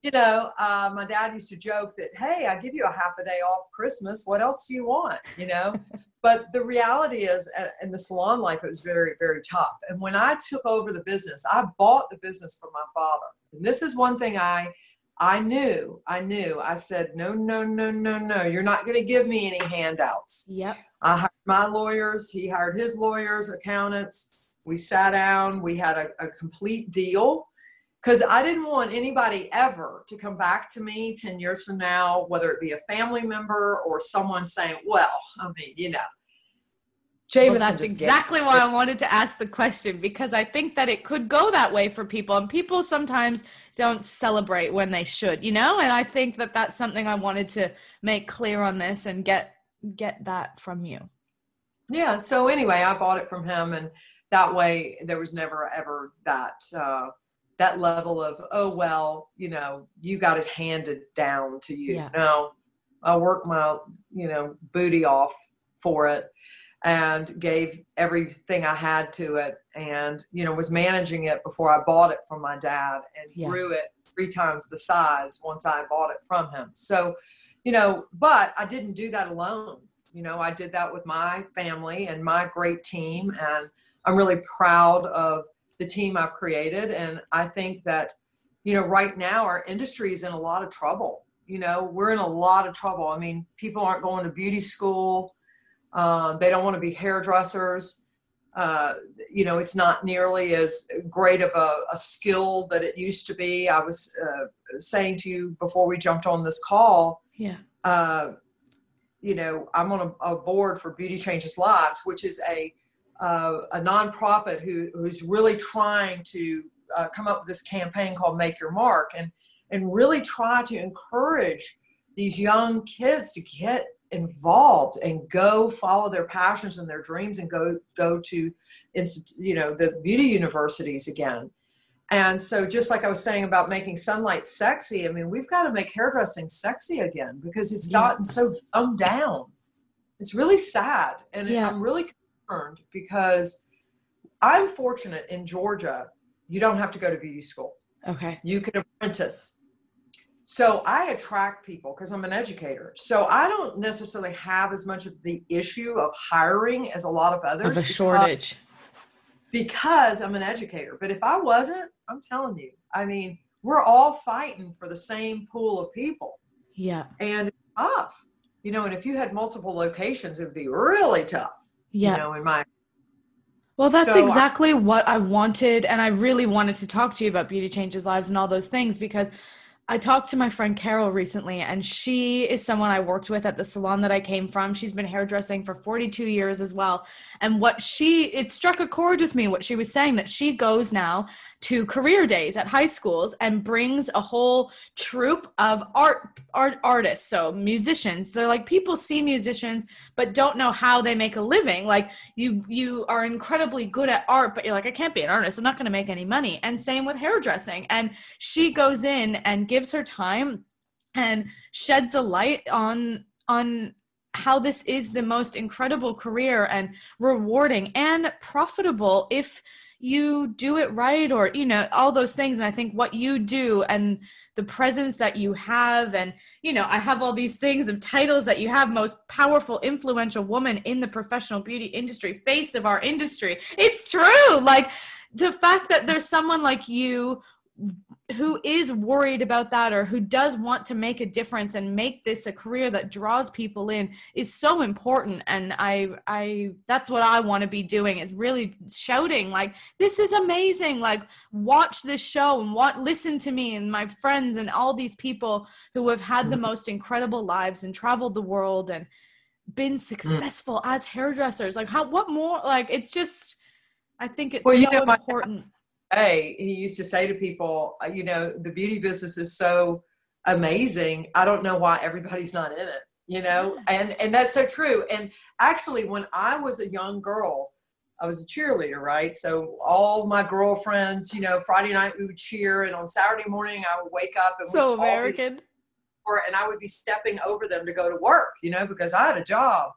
you know, uh, my dad used to joke that, hey, I give you a half a day off Christmas. What else do you want? You know, but the reality is, uh, in the salon life, it was very, very tough. And when I took over the business, I bought the business from my father. And this is one thing I, I knew, I knew. I said, no, no, no, no, no. You're not going to give me any handouts. Yep. I hired my lawyers. He hired his lawyers, accountants. We sat down. We had a, a complete deal because I didn't want anybody ever to come back to me 10 years from now, whether it be a family member or someone saying, well, I mean, you know. Jamison well, that's exactly why I wanted to ask the question because I think that it could go that way for people, and people sometimes don't celebrate when they should, you know. And I think that that's something I wanted to make clear on this and get get that from you. Yeah. So anyway, I bought it from him, and that way there was never ever that uh, that level of oh well you know you got it handed down to you yeah. no i worked my you know booty off for it and gave everything i had to it and you know was managing it before i bought it from my dad and yeah. grew it three times the size once i bought it from him so you know but i didn't do that alone you know i did that with my family and my great team and i'm really proud of the team I've created. And I think that, you know, right now our industry is in a lot of trouble. You know, we're in a lot of trouble. I mean, people aren't going to beauty school. Uh, they don't want to be hairdressers. Uh, you know, it's not nearly as great of a, a, skill that it used to be. I was uh, saying to you before we jumped on this call. Yeah. Uh, you know, I'm on a, a board for Beauty Changes Lives, which is a uh, a nonprofit who, who's really trying to uh, come up with this campaign called Make Your Mark and, and really try to encourage these young kids to get involved and go follow their passions and their dreams and go go to you know the beauty universities again. And so just like i was saying about making sunlight sexy i mean we've got to make hairdressing sexy again because it's gotten so dumbed down. It's really sad and yeah. i'm really concerned because i'm fortunate in georgia you don't have to go to beauty school okay you can apprentice so I attract people because I'm an educator. So I don't necessarily have as much of the issue of hiring as a lot of others. Of a shortage. Because I'm an educator. But if I wasn't, I'm telling you, I mean, we're all fighting for the same pool of people. Yeah. And it's tough. You know, and if you had multiple locations, it'd be really tough. Yeah. You know, in my well, that's so exactly what I wanted. And I really wanted to talk to you about Beauty Changes Lives and all those things because I talked to my friend Carol recently, and she is someone I worked with at the salon that I came from. She's been hairdressing for 42 years as well. And what she, it struck a chord with me, what she was saying that she goes now to career days at high schools and brings a whole troupe of art art artists. So musicians they're like people see musicians but don't know how they make a living. Like you you are incredibly good at art but you're like I can't be an artist. I'm not going to make any money. And same with hairdressing. And she goes in and gives her time and sheds a light on on how this is the most incredible career and rewarding and profitable if you do it right or you know all those things. And i think what you do and the presence that you have and you know i have all these things of titles that you have most powerful influential woman in the professional beauty industry face of our industry. It's true. Like the fact that there's someone like you who is worried about that or who does want to make a difference and make this a career that draws people in is so important and i i that's what i want to be doing is really shouting like this is amazing like watch this show and what listen to me and my friends and all these people who have had the mm. most incredible lives and traveled the world and been mm. successful as hairdressers like how what more like it's just i think it's well, so know, important Hey, he used to say to people, uh, you know, the beauty business is so amazing. I don't know why everybody's not in it, you know? And and that's so true. And actually when I was a young girl, I was a cheerleader, right? So all my girlfriends, you know, Friday night we would cheer and on Saturday morning I would wake up and so American. Or, and I would be stepping over them to go to work, you know, because I had a job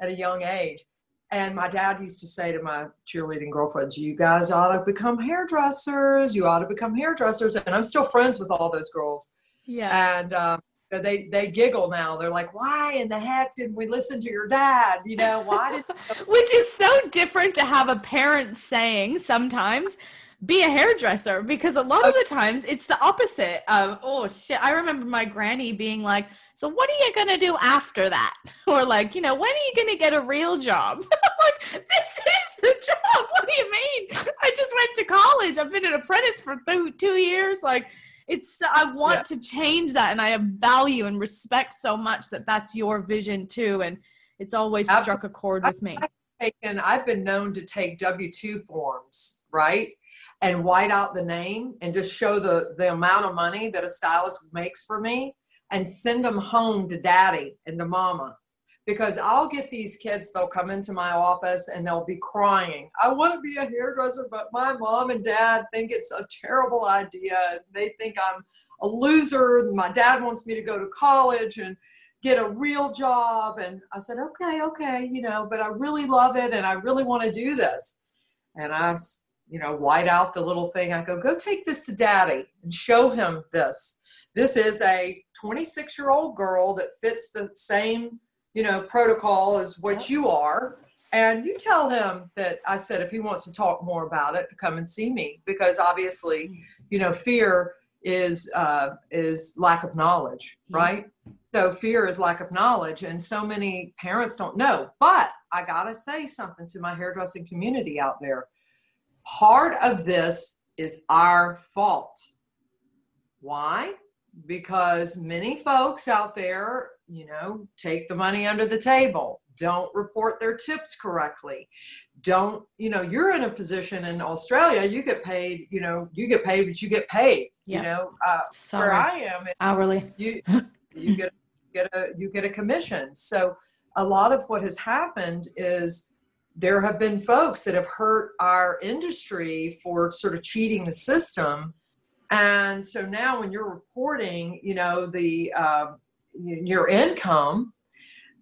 at a young age. And my dad used to say to my cheerleading girlfriends, You guys ought to become hairdressers. You ought to become hairdressers. And I'm still friends with all those girls. Yeah. And um, they they giggle now. They're like, "Why in the heck didn't we listen to your dad? You know, why did?" Which is so different to have a parent saying sometimes be a hairdresser because a lot of the times it's the opposite of oh shit i remember my granny being like so what are you going to do after that? Or like you know when are you going to get a real job? Like this is the job. What do you mean? I just went to college. I've been an apprentice for two, two years. Like it's i want yeah. to change that and i value and respect so much that that's your vision too and it's always Absolutely. struck a chord with me. I've, taken, I've been known to take w2 forms right? And white out the name and just show the the amount of money that a stylist makes for me and send them home to daddy and to mama because I'll get these kids, they'll come into my office and they'll be crying. I want to be a hairdresser, but my mom and dad think it's a terrible idea. They think I'm a loser. My dad wants me to go to college and get a real job. And I said, okay, okay, you know, but I really love it and I really want to do this. And I you know, white out the little thing. I go, go take this to daddy and show him this. This is a 26 year old girl that fits the same, you know, protocol as what you are. And you tell him that I said if he wants to talk more about it, come and see me because obviously, you know, fear is uh, is lack of knowledge, right? So fear is lack of knowledge, and so many parents don't know. But I gotta say something to my hairdressing community out there Part of this is our fault. Why? Because many folks out there, you know, take the money under the table, don't report their tips correctly, don't you know you're in a position in australia you get paid you know you get paid but you get paid yep. you know uh, where i am hourly. you you get get a you get a commission. So a lot of what has happened is there have been folks that have hurt our industry for sort of cheating the system and so now when you're reporting you know the uh, your income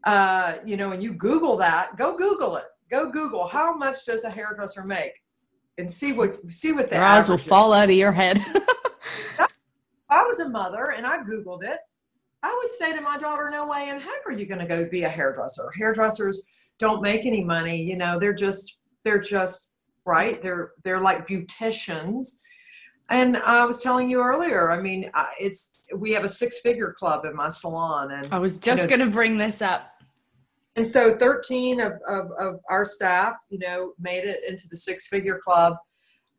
uh, you know and you google that go google it. Go google how much does a hairdresser make? And see what see what the your eyes will fall out of your head. I was a mother and i googled it i would say to my daughter no way in heck are you going to go be a hairdresser? Hairdressers don't make any money you know they're just they're just right? They're they're like beauticians and I was telling you earlier, I mean, it's we have a six figure club in my salon, and I was just you know, going to bring this up. And so, thirteen of, of, of our staff, you know, made it into the six figure club,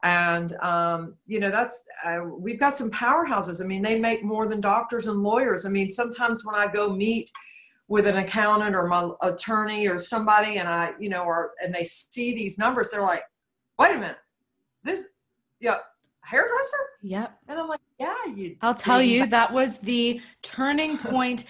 and um, you know, that's uh, we've got some powerhouses. I mean, they make more than doctors and lawyers. I mean, sometimes when I go meet with an accountant or my attorney or somebody, and I, you know, or and they see these numbers, they're like, "Wait a minute, this, yeah." Hairdresser? Yep. And I'm like, yeah, you. I'll tell you, that. that was the turning point.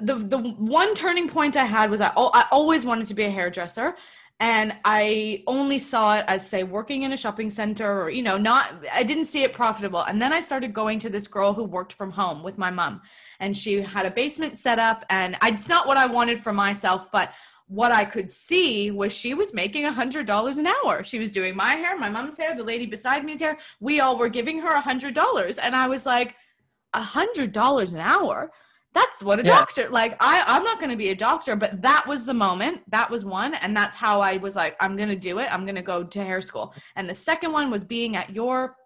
the the one turning point I had was I I always wanted to be a hairdresser, and I only saw it as say working in a shopping center or you know not I didn't see it profitable. And then I started going to this girl who worked from home with my mom, and she had a basement set up, and it's not what I wanted for myself, but what I could see was she was making a hundred dollars an hour. She was doing my hair, my mom's hair, the lady beside me's hair. We all were giving her a hundred dollars, and I was like, a hundred dollars an hour. That's what a yeah. doctor like. I I'm not going to be a doctor, but that was the moment. That was one, and that's how I was like, I'm going to do it. I'm going to go to hair school. And the second one was being at your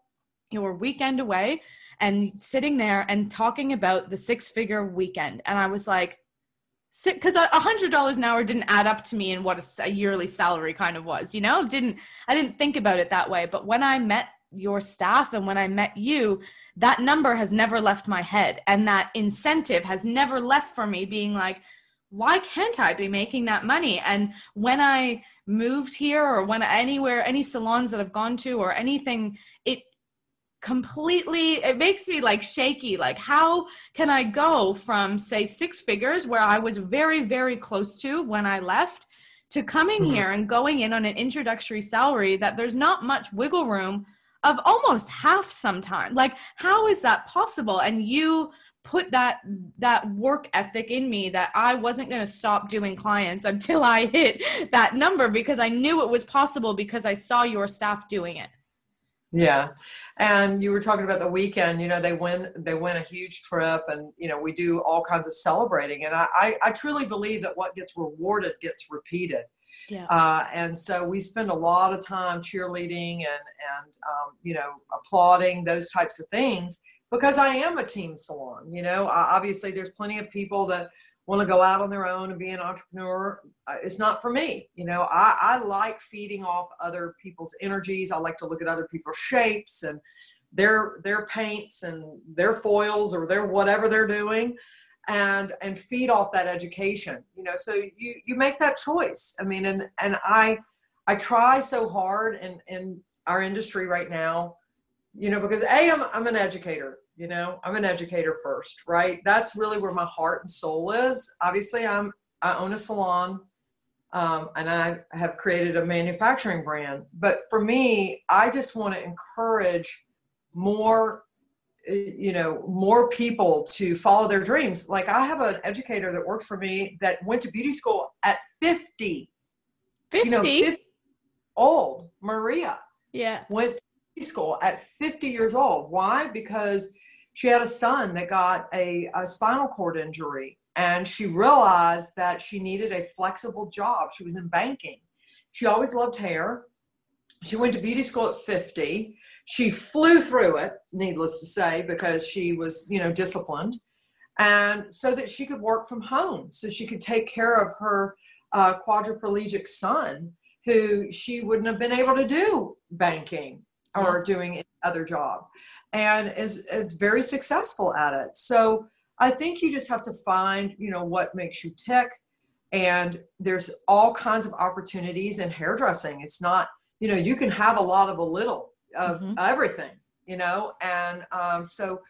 your weekend away and sitting there and talking about the six figure weekend, and I was like because a hundred dollars an hour didn't add up to me in what a, a, yearly salary kind of was you know? Didn't i didn't think about it that way. But when i met your staff and when i met you that number has never left my head. And that incentive has never left for me being like why can't i be making that money? And when i moved here or when anywhere any salons that i've gone to or anything it completely it makes me like shaky like how can i go from say six figures where i was very very close to when i left to coming mm-hmm. here and going in on an introductory salary that there's not much wiggle room of almost half sometime like how is that possible and you put that that work ethic in me that I wasn't going to stop doing clients until I hit that number because I knew it was possible because I saw your staff doing it. Yeah. And you were talking about the weekend, you know, they win they win a huge trip and you know, we do all kinds of celebrating. And I, I, I truly believe that what gets rewarded gets repeated. Yeah. Uh, and so we spend a lot of time cheerleading and and um, you know applauding those types of things because I am a team salon. You know, obviously there's plenty of people that want to go out on their own and be an entrepreneur uh, it's not for me you know? I, I like feeding off other people's energies i like to look at other people's shapes and their their paints and their foils or their whatever they're doing and and feed off that education you know? So you you make that choice. I mean and and i i try so hard in in our industry right now you know because a i'm, I'm an educator you know i'm an educator first right? That's really where my heart and soul is. Obviously i'm i own a salon um, and i have created a manufacturing brand but for me i just want to encourage more you know more people to follow their dreams. Like i have an educator that works for me that went to beauty school at 50 50 you know 50 old maria yeah. went to school at 50 years old. Why? Because she had a son that got a, a spinal cord injury and she realized that she needed a flexible job. She was in banking. She always loved hair. She went to beauty school at 50. She flew through it, needless to say, because she was, you know, disciplined. And so that she could work from home, so she could take care of her uh, quadriplegic son, who she wouldn't have been able to do banking or doing other job and is, is very successful at it. So I think you just have to find, you know, what makes you tick and there's all kinds of opportunities in hairdressing it's not you know you can have a lot of a little of mm-hmm. everything you know and um, so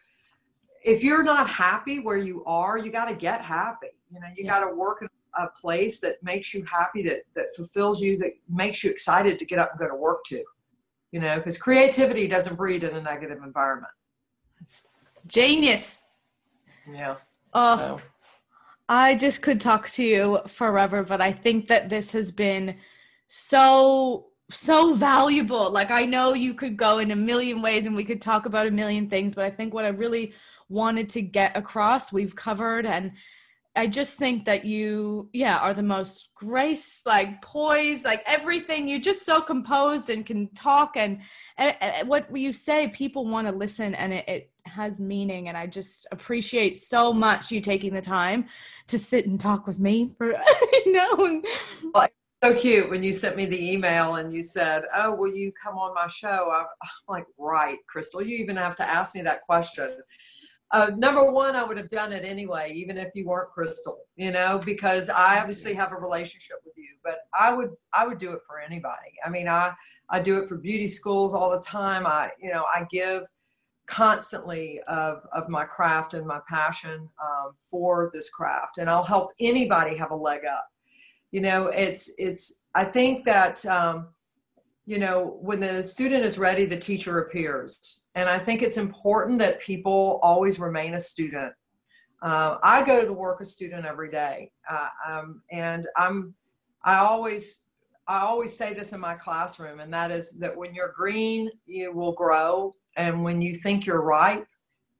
if you're not happy where you are you got to get happy you know you yeah. got to work in a place that makes you happy that that fulfills you that makes you excited to get up and go to work to you know because creativity doesn't breed in a negative environment genius yeah oh so. I just could talk to you forever, but I think that this has been so so valuable. Like I know you could go in a million ways and we could talk about a million things, but I think what I really wanted to get across we've covered and I just think that you, yeah, are the most grace, like poised, like everything. You're just so composed and can talk, and, and, and what you say, people want to listen, and it, it, has meaning. And I just appreciate so much you taking the time to sit and talk with me for, you know. Well, so cute when you sent me the email and you said, "Oh, will you come on my show?" I'm, I'm like, "Right, Crystal. You even have to ask me that question." Uh, number one, I would have done it anyway, even if you weren't Crystal, you know, because I obviously have a relationship with you. But I would, I would do it for anybody. I mean, I, I do it for beauty schools all the time. I, you know, I give constantly of of my craft and my passion um, for this craft, and I'll help anybody have a leg up. You know, it's it's. I think that. Um, you know, when the student is ready, the teacher appears. And I think it's important that people always remain a student. Uh, I go to work a student every day, uh, um, and I'm. I always, I always say this in my classroom, and that is that when you're green, you will grow, and when you think you're ripe,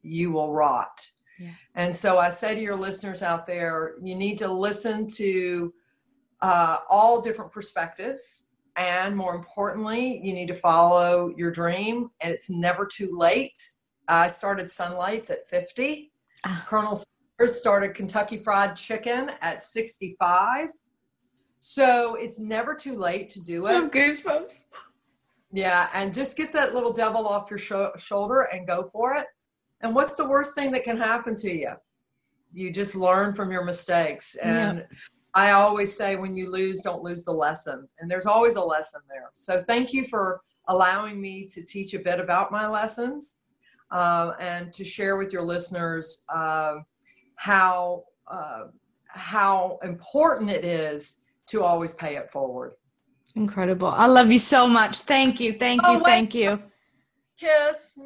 you will rot. Yeah. And so I say to your listeners out there, you need to listen to uh, all different perspectives and more importantly, you need to follow your dream, and it's never too late. I started Sunlights at 50. Ah. Colonel Sanders started Kentucky Fried Chicken at 65. So it's never too late to do it. Some goosebumps. Yeah, and just get that little devil off your sh- shoulder and go for it. And what's the worst thing that can happen to you? You just learn from your mistakes. And yeah. I always say when you lose, don't lose the lesson. And there's always a lesson there. So thank you for allowing me to teach a bit about my lessons uh, and to share with your listeners uh, how uh, how important it is to always pay it forward. Incredible. I love you so much. Thank you. Thank you. Oh, thank you. Kiss.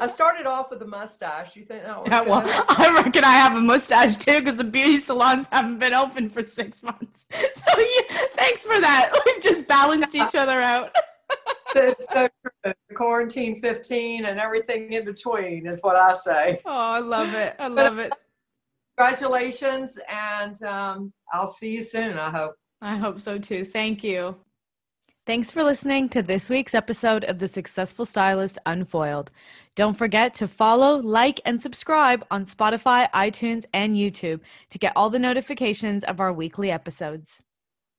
I started off with a mustache. You think? Oh, yeah, well, I reckon I have a mustache too because the beauty salons haven't been open for six months. So yeah, thanks for that. We've just balanced each other out. it's so true. Quarantine 15 and everything in between is what I say. Oh, I love it. I love it. Congratulations, and um, I'll see you soon. I hope. I hope so too. Thank you. Thanks for listening to this week's episode of The Successful Stylist Unfoiled. Don't forget to follow, like, and subscribe on Spotify, iTunes, and YouTube to get all the notifications of our weekly episodes.